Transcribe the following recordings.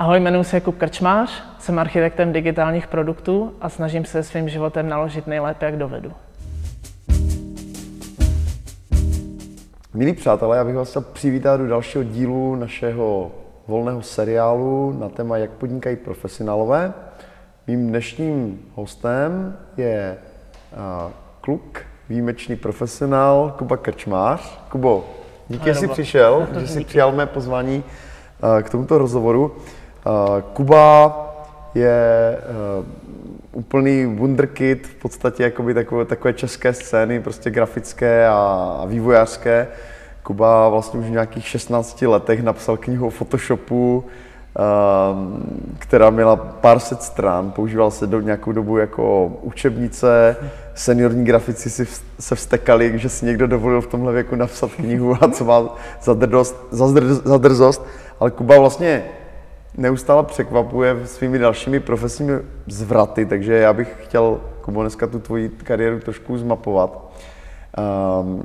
Ahoj, jmenuji se Jakub Krčmář, jsem architektem digitálních produktů a snažím se svým životem naložit nejlépe, jak dovedu. Milí přátelé, já bych vás chtěl přivítat do dalšího dílu našeho volného seriálu na téma Jak podnikají profesionálové. Mým dnešním hostem je kluk, výjimečný profesionál Kuba Krčmář. Kubo, díky, že jsi přišel, že jsi přijal mé pozvání k tomuto rozhovoru. Uh, Kuba je uh, úplný wunderkid, v podstatě jakoby takové, takové české scény, prostě grafické a, vývojářské. Kuba vlastně už v nějakých 16 letech napsal knihu o Photoshopu, um, která měla pár set stran, používal se do nějakou dobu jako učebnice, seniorní grafici si se vstekali, že si někdo dovolil v tomhle věku napsat knihu a co má za, drdost, za, drzost, za drzost, ale Kuba vlastně neustále překvapuje svými dalšími profesními zvraty, takže já bych chtěl, Kubo, dneska tu tvoji kariéru trošku zmapovat. Um,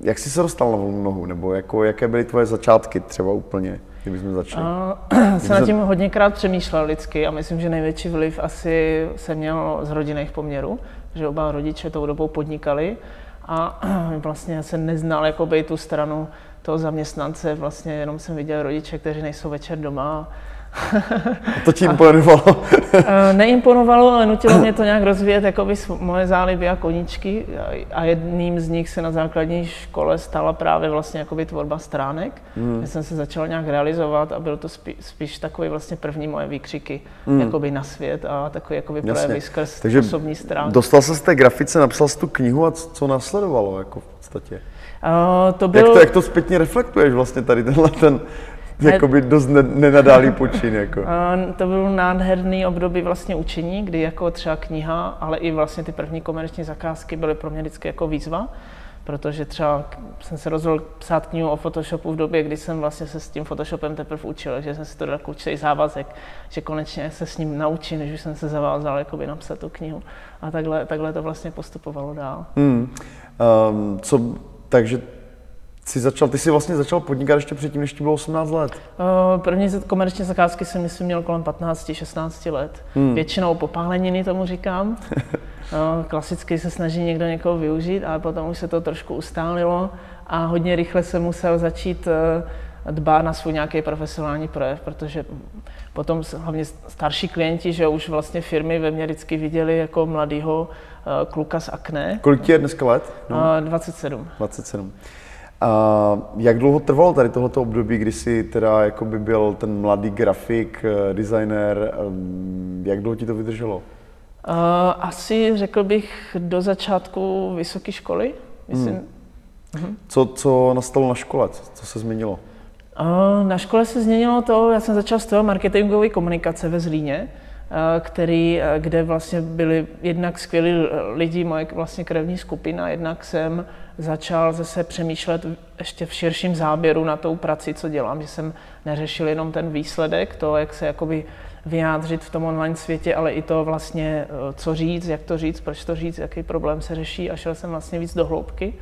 jak jsi se dostal na volnou nohu, nebo jako, jaké byly tvoje začátky třeba úplně, kdybychom začali? Uh, jsem nad tím hodněkrát přemýšlel lidsky a myslím, že největší vliv asi se měl z rodinných poměrů, že oba rodiče tou dobou podnikali a vlastně jsem neznal jakoby tu stranu toho zaměstnance, vlastně jenom jsem viděl rodiče, kteří nejsou večer doma. A to ti imponovalo? Neimponovalo, ale nutilo mě to nějak rozvíjet jakoby moje záliby a koníčky a jedním z nich se na základní škole stala právě vlastně jakoby tvorba stránek, mm. kde jsem se začal nějak realizovat a byl to spí, spíš takový vlastně první moje výkřiky mm. jakoby na svět a takový jakoby projevy skrz Takže osobní stránky. dostal se z té grafice, napsal jsi tu knihu a co následovalo jako v podstatě? Uh, to byl... jak, to, jak to zpětně reflektuješ vlastně tady tenhle ten jakoby dost ne, nenadálý počin. Jako. Uh, to byl nádherný období vlastně učení, kdy jako třeba kniha, ale i vlastně ty první komerční zakázky byly pro mě vždycky jako výzva, protože třeba jsem se rozhodl psát knihu o Photoshopu v době, kdy jsem vlastně se s tím Photoshopem teprve učil, že jsem si to dal určitý závazek, že konečně se s ním naučím, než už jsem se zavázal jakoby napsat tu knihu. A takhle, takhle to vlastně postupovalo dál. Hmm. Um, co takže jsi začal, ty jsi vlastně začal podnikat ještě předtím, než ti bylo 18 let. Uh, první komerční zakázky jsem myslím měl kolem 15-16 let. Hmm. Většinou popáleniny tomu říkám. uh, klasicky se snaží někdo někoho využít, ale potom už se to trošku ustálilo a hodně rychle jsem musel začít dbát na svůj nějaký profesionální projev, protože potom hlavně starší klienti, že už vlastně firmy ve mně vždycky viděli jako mladýho Eh, kluka z Akné. Kolik ti je dneska let? No. 27. 27. A jak dlouho trvalo tady tohleto období, kdy jsi teda jakoby byl ten mladý grafik, eh, designer, ehm, jak dlouho ti to vydrželo? Uh, asi řekl bych do začátku vysoké školy, myslím. Hmm. Co, co nastalo na škole? Co se změnilo? Na škole se změnilo to, já jsem začal toho marketingové komunikace ve Zlíně, Eh, který, eh, kde vlastně byli jednak skvělí lidi, moje vlastně krevní skupina, jednak jsem začal zase přemýšlet ještě v širším záběru na tou praci, co dělám, že jsem neřešil jenom ten výsledek, to, jak se jakoby vyjádřit v tom online světě, ale i to vlastně, eh, co říct, jak to říct, proč to říct, jaký problém se řeší a šel jsem vlastně víc do hloubky.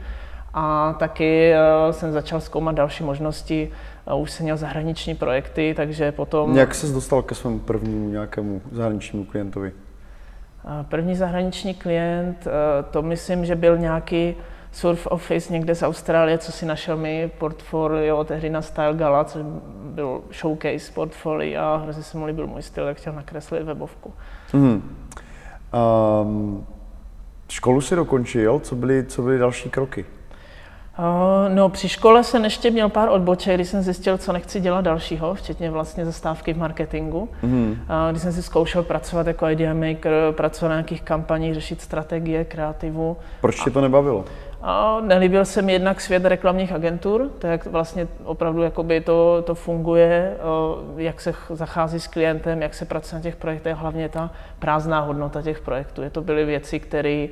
A taky jsem začal zkoumat další možnosti a už jsem měl zahraniční projekty, takže potom... Jak se dostal ke svému prvnímu nějakému zahraničnímu klientovi? První zahraniční klient, eh, to myslím, že byl nějaký surf office někde z Austrálie, co si našel mi portfolio tehdy na Style Gala, což byl showcase portfolio a hrozně se mu líbil můj styl, tak chtěl nakreslit webovku. Mm. Um, školu si dokončil, co byly, co byly další kroky? No, při škole jsem ještě měl pár odboček, kdy jsem zjistil, co nechci dělat dalšího, včetně vlastně zastávky v marketingu. Mm. Když jsem si zkoušel pracovat jako idea maker, pracovat na nějakých kampaních, řešit strategie, kreativu. Proč tě to nebavilo? A nelíbil se mi jednak svět reklamních agentur, to jak vlastně opravdu jakoby to, to funguje, jak se zachází s klientem, jak se pracuje na těch projektech, hlavně ta prázdná hodnota těch projektů. Je to byly věci, které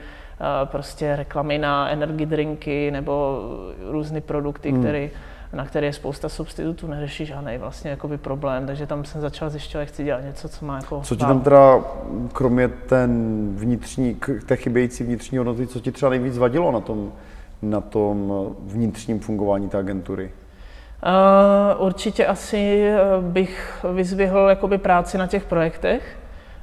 prostě reklamy na energy drinky nebo různé produkty, hmm. které na které je spousta substitutů, neřeší žádný vlastně jakoby problém, takže tam jsem začal zjišťovat, chci dělat něco, co má jako... Co ti tam teda, kromě ten vnitřní, té chybějící vnitřní hodnoty, co ti třeba nejvíc vadilo na tom, na tom vnitřním fungování té agentury? Uh, určitě asi bych vyzvihl jakoby práci na těch projektech,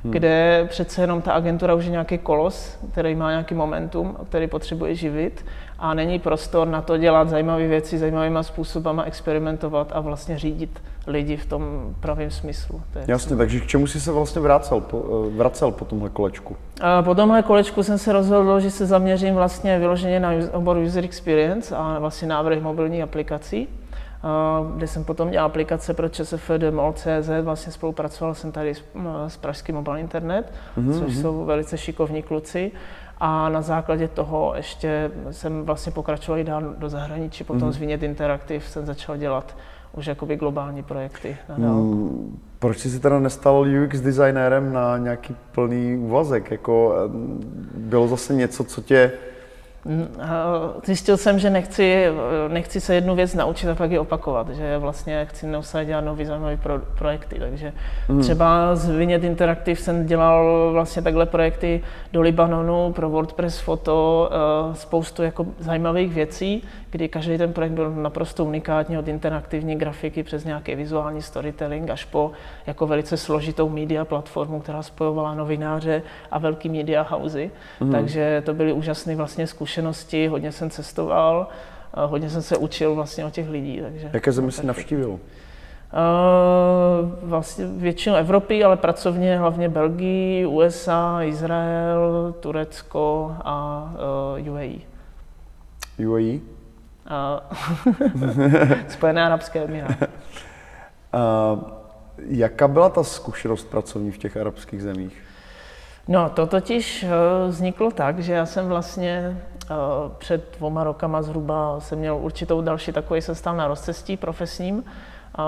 hmm. kde přece jenom ta agentura už je nějaký kolos, který má nějaký momentum, který potřebuje živit a není prostor na to dělat zajímavé věci, zajímavýma způsobama experimentovat a vlastně řídit lidi v tom pravém smyslu. To Jasně, takže k čemu jsi se vlastně vracel po, eh, vracel po tomhle kolečku? A po tomhle kolečku jsem se rozhodl, že se zaměřím vlastně vyloženě na obor User Experience a vlastně návrh mobilní aplikací kde jsem potom dělal aplikace pro ČSFD MOL.cz, vlastně spolupracoval jsem tady s, s Pražským Mobile Internet, mm-hmm. což mhm. jsou velice šikovní kluci. A na základě toho ještě jsem vlastně pokračoval i dál do zahraničí, potom mm-hmm. z Vinět Interactive jsem začal dělat už jakoby globální projekty na mm, Proč jsi se teda nestal UX designérem na nějaký plný úvazek? Jako, bylo zase něco, co tě Zjistil jsem, že nechci, nechci se jednu věc naučit a pak ji opakovat, že vlastně chci neustále dělat nový zajímavý pro, projekty, takže mm. třeba z Vinět Interactive jsem dělal vlastně takhle projekty do Libanonu pro WordPress foto, eh, spoustu jako zajímavých věcí, kdy každý ten projekt byl naprosto unikátní od interaktivní grafiky přes nějaký vizuální storytelling až po jako velice složitou media platformu, která spojovala novináře a velký media housey, mm. takže to byly úžasné vlastně zkušenosti zkušenosti, hodně jsem cestoval, hodně jsem se učil vlastně o těch lidí. Takže, Jaké země jsi navštívil? Vlastně většinou Evropy, ale pracovně hlavně Belgii, USA, Izrael, Turecko a UAE. UAE? Uh, Spojené arabské emiráty. jaká byla ta zkušenost pracovní v těch arabských zemích? No, to totiž vzniklo tak, že já jsem vlastně před dvoma rokama zhruba jsem měl určitou další takový sestav na rozcestí profesním,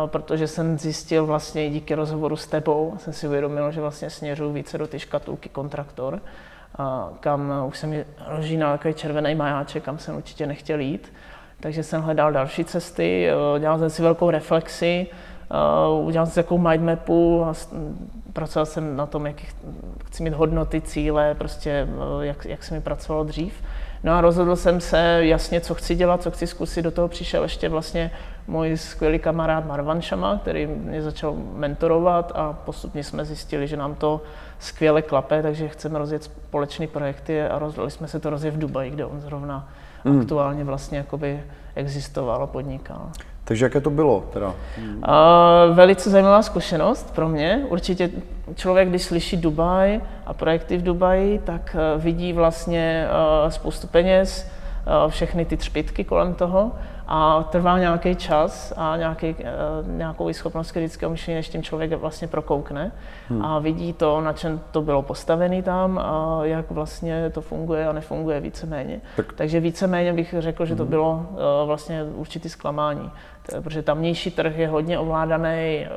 protože jsem zjistil vlastně díky rozhovoru s tebou, jsem si uvědomil, že vlastně směřuji více do ty škatulky kontraktor, kam už se mi rozžínal takový červený majáček, kam jsem určitě nechtěl jít. Takže jsem hledal další cesty, dělal jsem si velkou reflexi, udělal jsem si takovou mindmapu a pracoval jsem na tom, jak chci mít hodnoty, cíle, prostě jak, jak se mi pracovalo dřív. No a rozhodl jsem se jasně, co chci dělat, co chci zkusit. Do toho přišel ještě vlastně můj skvělý kamarád Marvan Šama, který mě začal mentorovat a postupně jsme zjistili, že nám to skvěle klape, takže chceme rozjet společné projekty a rozhodli jsme se to rozjet v Dubaji, kde on zrovna mm. aktuálně vlastně jakoby existoval a podnikal. Takže jaké to bylo teda? Uh, velice zajímavá zkušenost pro mě. Určitě člověk, když slyší Dubaj a projekty v Dubaji, tak uh, vidí vlastně uh, spoustu peněz, uh, všechny ty třpitky kolem toho a trvá nějaký čas a nějaký, eh, nějakou schopnost kritického myšlení, než tím člověk vlastně prokoukne hmm. a vidí to, na čem to bylo postavené tam a jak vlastně to funguje a nefunguje víceméně. Tak. Takže víceméně bych řekl, že to hmm. bylo eh, vlastně určitý zklamání protože tamnější trh je hodně ovládaný, eh,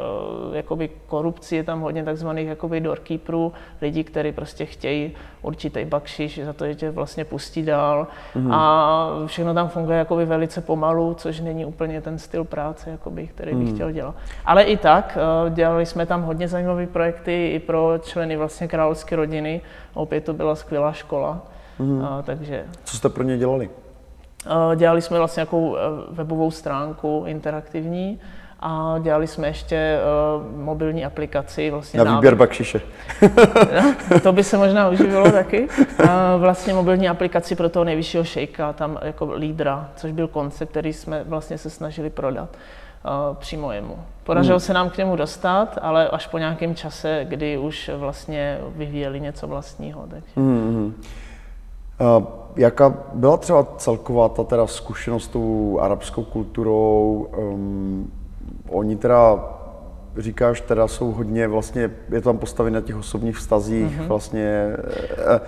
jakoby korupci je tam hodně takzvaných jakoby doorkeeperů, lidí, kteří prostě chtějí určitý bakšiš za to, že tě vlastně pustí dál mm. a všechno tam funguje jakoby velice pomalu, což není úplně ten styl práce, jakoby, který bych mm. chtěl dělat. Ale i tak, eh, dělali jsme tam hodně zajímavé projekty i pro členy vlastně královské rodiny, opět to byla skvělá škola, mm. a, takže... Co jste pro ně dělali? Eh, dělali jsme vlastně nějakou eh, webovou stránku interaktivní a dělali jsme ještě uh, mobilní aplikaci. Vlastně na výběr bakšiše. no, to by se možná uživilo taky. Uh, vlastně mobilní aplikaci pro toho nejvyššího šejka, tam jako lídra, což byl koncept, který jsme vlastně se snažili prodat uh, přímo jemu. Podařilo hmm. se nám k němu dostat, ale až po nějakém čase, kdy už vlastně vyvíjeli něco vlastního. Takže. Hmm. Uh, jaká byla třeba celková ta teda zkušenost s tou arabskou kulturou? Um, oni teda, říkáš, teda jsou hodně, vlastně je to tam postavené na těch osobních vztazích, mm-hmm. vlastně, uh,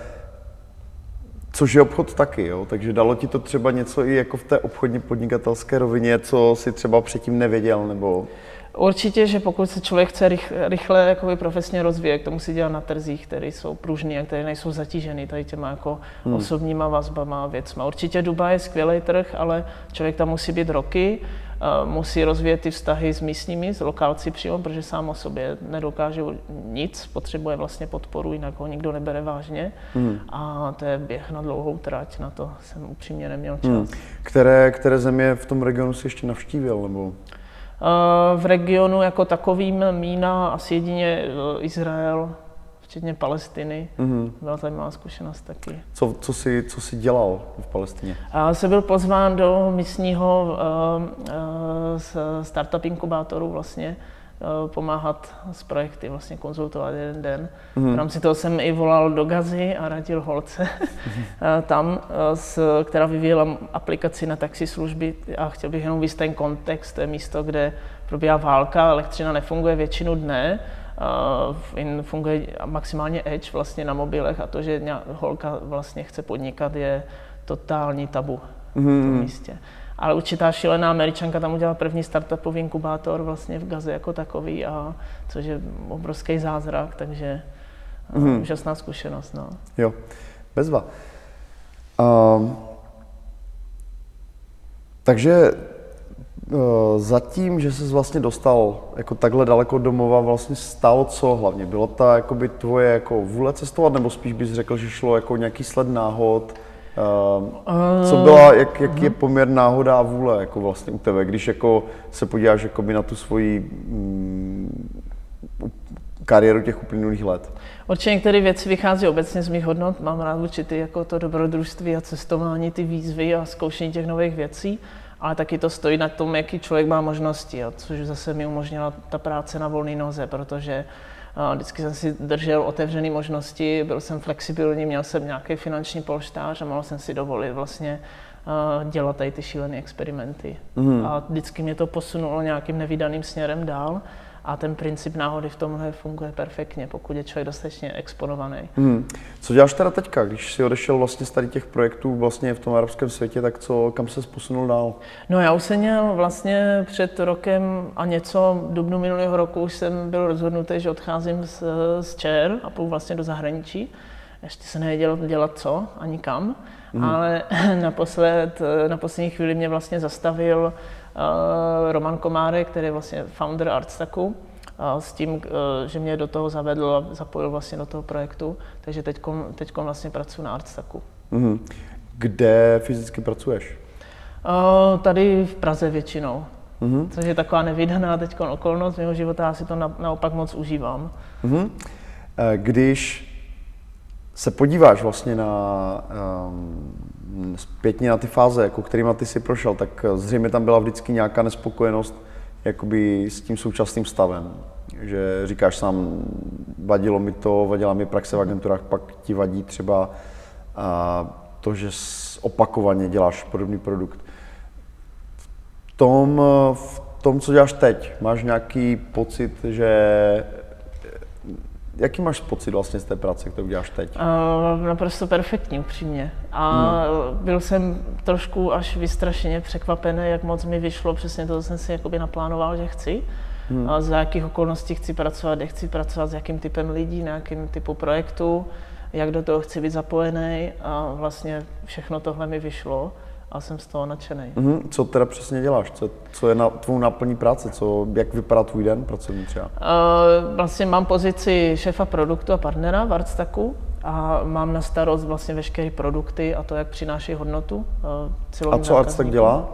což je obchod taky, jo? takže dalo ti to třeba něco i jako v té obchodně podnikatelské rovině, co si třeba předtím nevěděl, nebo... Určitě, že pokud se člověk chce rychle, rychle jakoby profesně rozvíjet, to musí dělat na trzích, které jsou pružné a které nejsou zatíženy tady těma jako hmm. osobníma vazbama a věcma. Určitě Dubaj je skvělý trh, ale člověk tam musí být roky, musí rozvíjet ty vztahy s místními, s lokálci přímo, protože sám o sobě nedokáže nic, potřebuje vlastně podporu, jinak ho nikdo nebere vážně. Hmm. A to je běh na dlouhou trať, na to jsem upřímně neměl čas. Hmm. Které, které země v tom regionu si ještě navštívil? Nebo? V regionu jako takovým mína asi jedině Izrael, včetně Palestiny. Mm-hmm. Byla zajímavá zkušenost taky. Co, co, jsi, co jsi dělal v Palestině? Já jsem byl pozván do místního uh, uh, startup inkubátoru vlastně, pomáhat s projekty, vlastně konzultovat jeden den. Mm-hmm. V rámci toho jsem i volal do Gazy a radil holce mm-hmm. tam, s, která vyvíjela aplikaci na taxislužby a chtěl bych jenom víc ten kontext, to je místo, kde probíhá válka, elektřina nefunguje většinu dne, uh, funguje maximálně Edge vlastně na mobilech a to, že holka vlastně chce podnikat, je totální tabu mm-hmm. v tom mhm. místě. Ale určitá šílená američanka tam udělala první startupový inkubátor vlastně v Gaze jako takový, a, což je obrovský zázrak, takže mm-hmm. úžasná zkušenost. No. Jo, bezva. Um, takže Eh, zatím, že jsi vlastně dostal jako takhle daleko domova, vlastně stalo co hlavně? Bylo to jakoby tvoje jako vůle cestovat, nebo spíš bys řekl, že šlo jako nějaký sled náhod? Eh, co byla, jak, jak je poměr náhoda a vůle jako vlastně u tebe, když jako se podíváš jakoby na tu svoji mm, kariéru těch uplynulých let? Určitě některé věci vychází obecně z mých hodnot. Mám rád určitý jako to dobrodružství a cestování, ty výzvy a zkoušení těch nových věcí ale taky to stojí na tom, jaký člověk má možnosti, jo, což zase mi umožnila ta práce na volné noze, protože uh, vždycky jsem si držel otevřené možnosti, byl jsem flexibilní, měl jsem nějaký finanční polštář a mohl jsem si dovolit vlastně uh, dělat tady ty šílené experimenty. Mm. A vždycky mě to posunulo nějakým nevydaným směrem dál. A ten princip náhody v tomhle funguje perfektně, pokud je člověk dostatečně exponovaný. Hmm. Co děláš teda teďka, když jsi odešel vlastně z tady těch projektů vlastně v tom arabském světě, tak co, kam se posunul dál? No já už jsem měl vlastně před rokem a něco, v dubnu minulého roku už jsem byl rozhodnutý, že odcházím z, z ČR a půjdu vlastně do zahraničí. Ještě se nevěděl dělat co, ani kam, hmm. ale naposled, na poslední chvíli mě vlastně zastavil Roman Komárek, který je vlastně founder Artstacku, s tím, eh, že mě do toho zavedl a zapojil vlastně do toho projektu, takže teď vlastně pracuji na Artstacku. Mm-hmm. Kde fyzicky pracuješ? Tady v Praze většinou, mm-hmm. což je taková nevydaná teď okolnost mého života, já si to na, naopak moc užívám. Mm-hmm. Když se podíváš vlastně na um, zpětně na ty fáze, jako kterýma ty si prošel, tak zřejmě tam byla vždycky nějaká nespokojenost jakoby s tím současným stavem. Že říkáš sám, vadilo mi to, vadila mi praxe v agenturách, pak ti vadí třeba a, to, že opakovaně děláš podobný produkt. V tom, v tom, co děláš teď, máš nějaký pocit, že Jaký máš pocit vlastně z té práce, kterou děláš teď? Uh, naprosto perfektní, upřímně. A hmm. byl jsem trošku až vystrašeně překvapený, jak moc mi vyšlo přesně to, co jsem si jakoby naplánoval, že chci. Hmm. A za jakých okolností chci pracovat, kde chci pracovat, s jakým typem lidí, na jakým typu projektu, jak do toho chci být zapojený a vlastně všechno tohle mi vyšlo a jsem z toho nadšený. Mm-hmm. Co teda přesně děláš? Co, co je na tvou náplní práce? Co, jak vypadá tvůj den pracovní třeba? Uh, vlastně mám pozici šéfa produktu a partnera v Artstaku a mám na starost vlastně veškeré produkty a to, jak přináší hodnotu uh, A co Artstak dělá?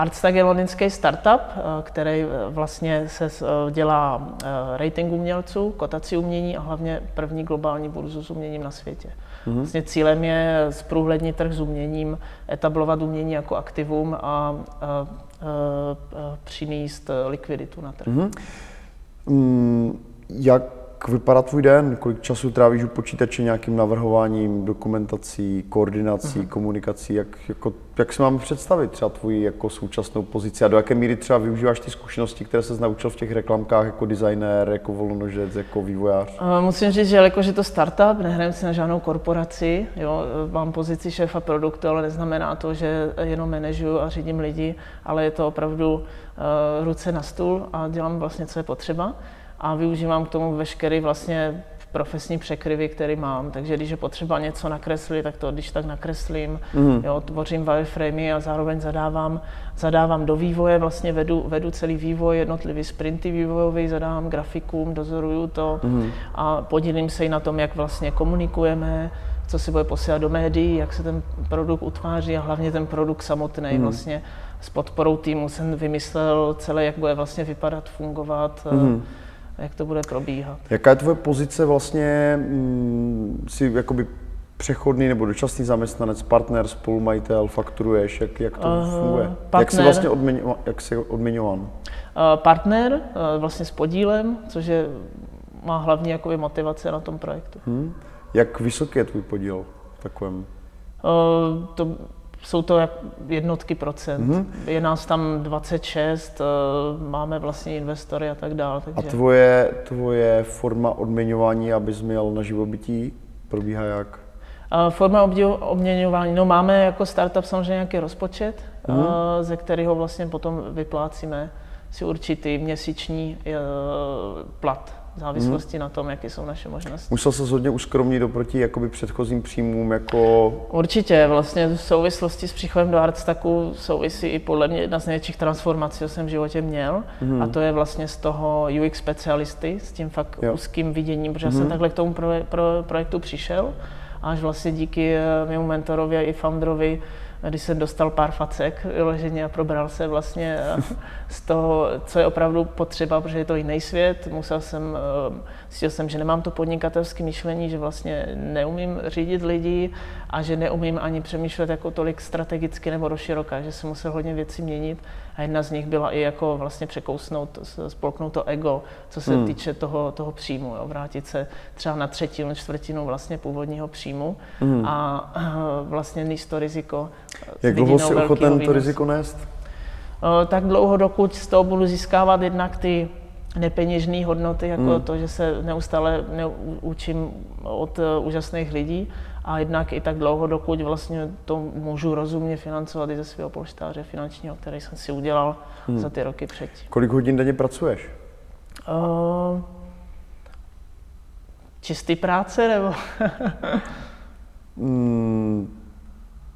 Artstak je londýnský startup, který vlastně se dělá rating umělců, kotaci umění a hlavně první globální burzu s uměním na světě. Mm-hmm. Vlastně cílem je zprůhlednit trh s uměním, etablovat umění jako aktivum a, a, a, a přinést likviditu na trh. Mm-hmm. Mm, jak vypadá tvůj den? Kolik času trávíš u počítače nějakým navrhováním, dokumentací, koordinací, uh-huh. komunikací? Jak, jako, jak si máme představit třeba tvoji jako současnou pozici a do jaké míry třeba využíváš ty zkušenosti, které se naučil v těch reklamkách jako designér, jako volnožec, jako vývojář? Uh, musím říct, že jakože je to startup, nehrajeme si na žádnou korporaci, jo, mám pozici šéfa produktu, ale neznamená to, že jenom manažuju a řídím lidi, ale je to opravdu uh, ruce na stůl a dělám vlastně, co je potřeba a využívám k tomu veškerý vlastně profesní překryvy, které mám. Takže když je potřeba něco nakreslit, tak to když tak nakreslím. Mm. Jo, tvořím wireframey a zároveň zadávám, zadávám do vývoje, vlastně vedu, vedu celý vývoj, jednotlivý sprinty vývojový, zadávám grafikům, dozoruju to mm. a podílím se i na tom, jak vlastně komunikujeme, co si bude posílat do médií, jak se ten produkt utváří a hlavně ten produkt samotný mm. vlastně s podporou týmu jsem vymyslel celé, jak bude vlastně vypadat, fungovat. Mm jak to bude probíhat. Jaká je tvoje pozice vlastně, mm, si jakoby přechodný nebo dočasný zaměstnanec, partner, spolumajitel, fakturuješ, jak, jak to uh, funguje? Partner, jak jsi vlastně odměňo, jak jsi odměňován? Uh, partner, uh, vlastně s podílem, což je, má hlavní jakoby motivace na tom projektu. Hmm. Jak vysoký je tvůj podíl v takovém? Uh, to jsou to jednotky procent. Mm-hmm. Je nás tam 26, eh, máme vlastně investory a tak dále. Takže... A tvoje, tvoje forma odměňování, abys měl na živobytí, probíhá jak? Forma odměňování, no máme jako startup samozřejmě nějaký rozpočet, mm-hmm. ze kterého vlastně potom vyplácíme si určitý měsíční eh, plat v závislosti hmm. na tom, jaké jsou naše možnosti. Musel se hodně uskromnit oproti jakoby předchozím příjmům jako... Určitě, vlastně v souvislosti s příchodem do Artstacku souvisí i podle mě jedna z největších transformací, co jsem v životě měl hmm. a to je vlastně z toho UX specialisty, s tím fakt jo. úzkým viděním, protože hmm. jsem takhle k tomu pro, pro, projektu přišel až vlastně díky eh, mému mentorovi a i founderovi když jsem dostal pár facek vyloženě a probral se vlastně z toho, co je opravdu potřeba, protože je to jiný svět. Musel jsem, zjistil eh, jsem, že nemám to podnikatelské myšlení, že vlastně neumím řídit lidi a že neumím ani přemýšlet jako tolik strategicky nebo doširoka, že jsem musel hodně věcí měnit a jedna z nich byla i jako vlastně překousnout, spolknout to ego, co se hmm. týče toho, toho příjmu, jo, vrátit se třeba na třetinu, čtvrtinu vlastně původního příjmu hmm. a vlastně níst to riziko. Jak dlouho jsi ochoten to riziko nést? Tak dlouho, dokud z toho budu získávat jednak ty nepeněžné hodnoty, jako hmm. to, že se neustále učím od uh, úžasných lidí a jednak i tak dlouho, dokud vlastně to můžu rozumně financovat i ze svého polštáře finančního, který jsem si udělal hmm. za ty roky předtím. Kolik hodin denně pracuješ? Uh, čistý práce nebo? hmm,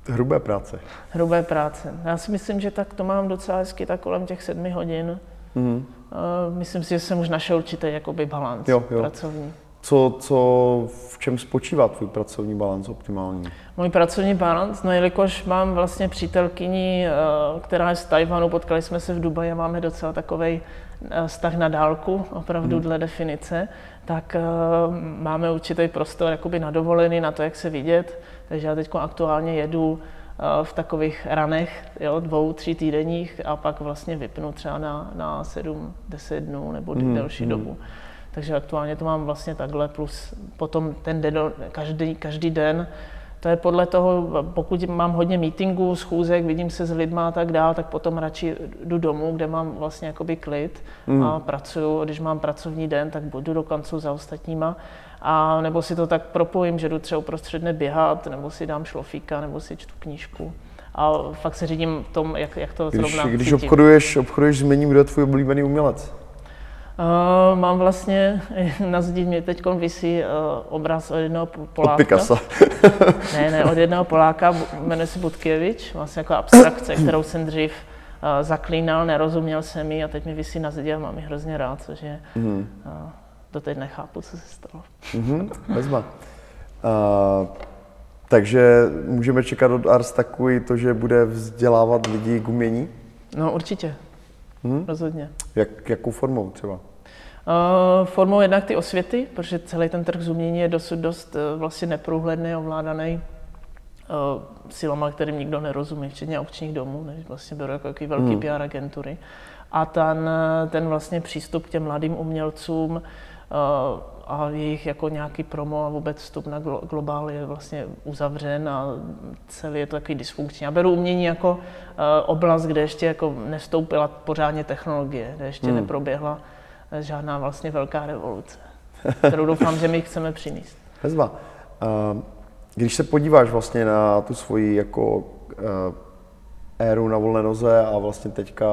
hrubé práce. Hrubé práce. Já si myslím, že tak to mám docela hezky, tak kolem těch sedmi hodin. Hmm. Uh, myslím si, že jsem už našel určitý jakoby balans jo, jo. pracovní. Co, co, v čem spočívá tvůj pracovní balans optimální? Můj pracovní balans, no jelikož mám vlastně přítelkyni, eh, která je z Tajvanu, potkali jsme se v Dubaji a máme docela takový eh, vztah na dálku, opravdu hmm. dle definice, tak máme určitý prostor jakoby na dovolený, na to, jak se vidět. Takže já teď aktuálně jedu v takových ranech, jo, dvou, tří týdenních a pak vlastně vypnu třeba na, na sedm, deset dnů nebo hmm. delší hmm. dobu. Takže aktuálně to mám vlastně takhle, plus potom ten den, každý, každý den, to je podle toho, pokud mám hodně meetingů, schůzek, vidím se s lidma a tak dál, tak potom radši jdu domů, kde mám vlastně jakoby klid mm. a pracuju. Když mám pracovní den, tak budu do kanclu za ostatníma. A nebo si to tak propojím, že jdu třeba uprostřed dne běhat, nebo si dám šlofíka, nebo si čtu knížku. A fakt se řídím tom, jak, jak to když, zrovna Když obchoduješ, obchoduješ s mením, kdo je tvůj oblíbený umělec? Uh, mám vlastně, na zdi mě teď visí uh, obraz od jednoho Poláka. Od Picasso. ne, ne, od jednoho Poláka, jmenuje se Budkiewicz, vlastně jako abstrakce, kterou jsem dřív uh, zaklínal, nerozuměl jsem ji a teď mi visí na zdi a mám ji hrozně rád, což je, uh, doteď nechápu, co se stalo. mm-hmm, vezma. Uh, takže můžeme čekat od Ars takový to, že bude vzdělávat lidi k umění? No určitě, Hmm? Rozhodně. Jak, jakou formou třeba? Uh, formou jednak ty osvěty, protože celý ten trh z umění je dosud dost uh, vlastně neprůhledný, ovládaný uh, silama, kterým nikdo nerozumí, včetně aukčních domů, než vlastně berou jako jaký velký hmm. PR agentury. A ten, ten vlastně přístup k těm mladým umělcům uh, a jejich jako nějaký promo a vůbec vstup na globál je vlastně uzavřen a celý je to takový dysfunkční. Já beru umění jako uh, oblast, kde ještě jako nestoupila pořádně technologie, kde ještě hmm. neproběhla eh, žádná vlastně velká revoluce, kterou doufám, že my chceme přinést. Hezba. Uh, když se podíváš vlastně na tu svoji jako uh, éru na volné noze a vlastně teďka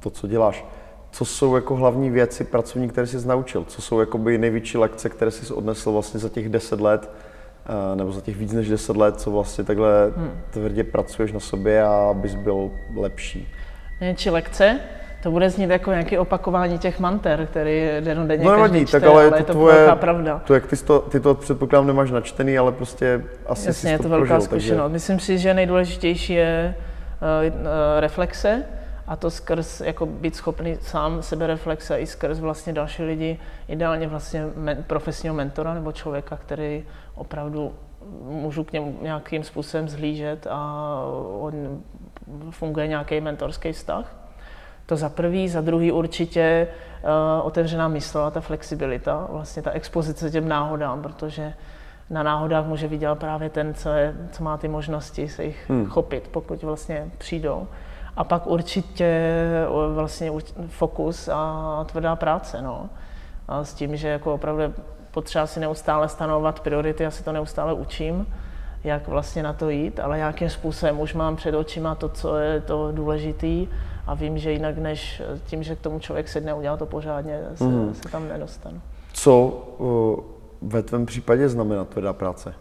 to, co děláš, co jsou jako hlavní věci pracovní, které jsi naučil? Co jsou jakoby největší lekce, které jsi odnesl vlastně za těch deset let, eh, nebo za těch víc než deset let, co vlastně takhle hmm. tvrdě pracuješ na sobě a abys byl lepší? Největší lekce? To bude znít jako nějaké opakování těch manter, který denodenně no, každý čte, tak ale, ale je to tvoje, velká pravda. To, jak ty to, ty to předpokládám nemáš načtený, ale prostě asi Jasně, je to, to velká prožil, zkušenost. Takže... Myslím si, že nejdůležitější je uh, uh, reflexe, a to skrz jako být schopný sám sebereflexe i skrz vlastně další lidi, ideálně vlastně men, profesního mentora nebo člověka, který opravdu můžu k němu nějakým způsobem zhlížet a on funguje nějaký mentorský vztah. To za prvý, za druhý určitě uh, otevřená mysl a ta flexibilita, vlastně ta expozice těm náhodám, protože na náhodách může vydělat právě ten, co, je, co má ty možnosti se jich hmm. chopit, pokud vlastně přijdou. A pak určitě vlastně fokus a tvrdá práce, no. A s tím, že jako opravdu potřeba si neustále stanovat priority, já si to neustále učím, jak vlastně na to jít, ale nějakým způsobem už mám před očima to, co je to důležitý a vím, že jinak než tím, že k tomu člověk sedne, udělá to pořádně, se, mm. se tam nedostanu. Co ve tvém případě znamená tvrdá práce?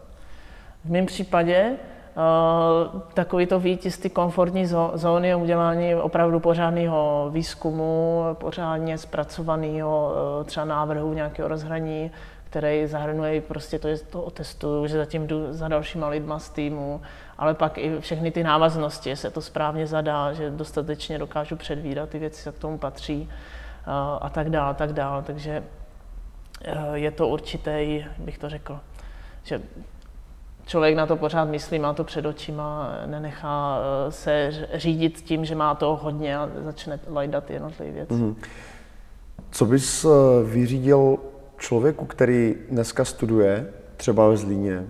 V mém případě uh, takový to výjít z ty komfortní zóny a udělání opravdu pořádného výzkumu, pořádně zpracovaného uh, třeba návrhu nějakého rozhraní, který zahrnuje prostě to, je to otestuju, že zatím jdu za dalšíma lidma z týmu, ale pak i všechny ty návaznosti, se to správně zadá, že dostatečně dokážu předvídat ty věci, co k tomu patří a tak dále, tak dále. Takže je to určitý, bych to řekl, že člověk na to pořád myslí, má to před očima, nenechá e, se řídit tím, že má to hodně a začne lajdat jednotlivé věci. Mm. Co bys e, vyřídil člověku, který dneska studuje, třeba ve Zlíně,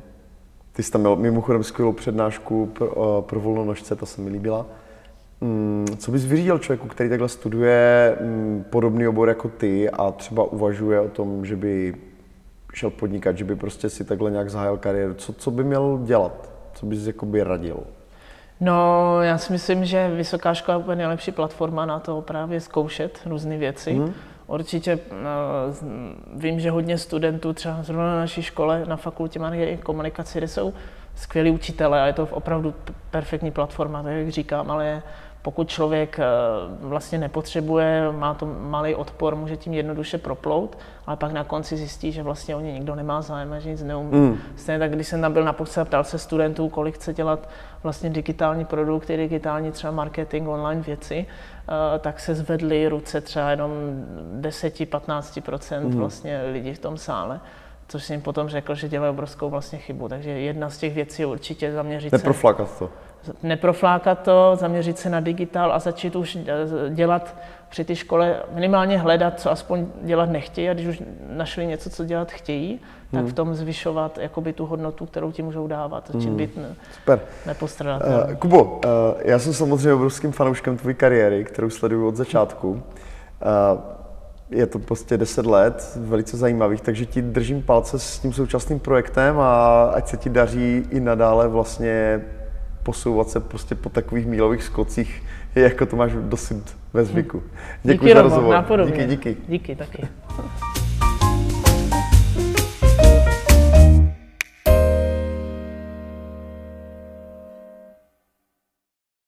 ty jsi tam měl mimochodem skvělou přednášku pro, pro volnonožce, ta se mi líbila. Mm, co bys vyřídil člověku, který takhle studuje mm, podobný obor jako ty a třeba uvažuje o tom, že by šel podnikat, že by prostě si takhle nějak zahájil kariéru. Co, co by měl dělat? Co bys jakoby radil? No, já si myslím, že vysoká škola je nejlepší platforma na to právě zkoušet různé věci. Hmm. Určitě no, vím, že hodně studentů, třeba zrovna na naší škole, na fakultě marketing komunikaci, kde jsou skvělí učitelé a je to opravdu perfektní platforma, tak jak říkám, ale pokud člověk eh, vlastně nepotřebuje, má to malý odpor, může tím jednoduše proplout, ale pak na konci zjistí, že vlastně o ně nikdo nemá zájem a že nic neumí. Mm. Stejně tak, když jsem tam byl na a ptal se studentů, kolik chce dělat vlastně digitální produkty, digitální třeba marketing, online věci, eh, tak se zvedly ruce třeba jenom 10-15% mm. vlastně lidí v tom sále což jsem jim potom řekl, že dělají obrovskou vlastně chybu. Takže jedna z těch věcí je určitě zaměřit Neproflakat se... to neproflákat to, zaměřit se na digitál a začít už dělat při té škole, minimálně hledat, co aspoň dělat nechtějí a když už našli něco, co dělat chtějí, tak hmm. v tom zvyšovat jakoby tu hodnotu, kterou ti můžou dávat, začít hmm. být ne, Super. nepostradatelný. Uh, Kubo, uh, já jsem samozřejmě obrovským fanouškem tvojí kariéry, kterou sleduju od začátku. Uh, je to prostě 10 let, velice zajímavých, takže ti držím palce s tím současným projektem a ať se ti daří i nadále vlastně posouvat se prostě po takových mílových skocích, jako to máš dosud ve zvyku. Děkuji díky, za rozhovor. Díky, díky. Díky taky.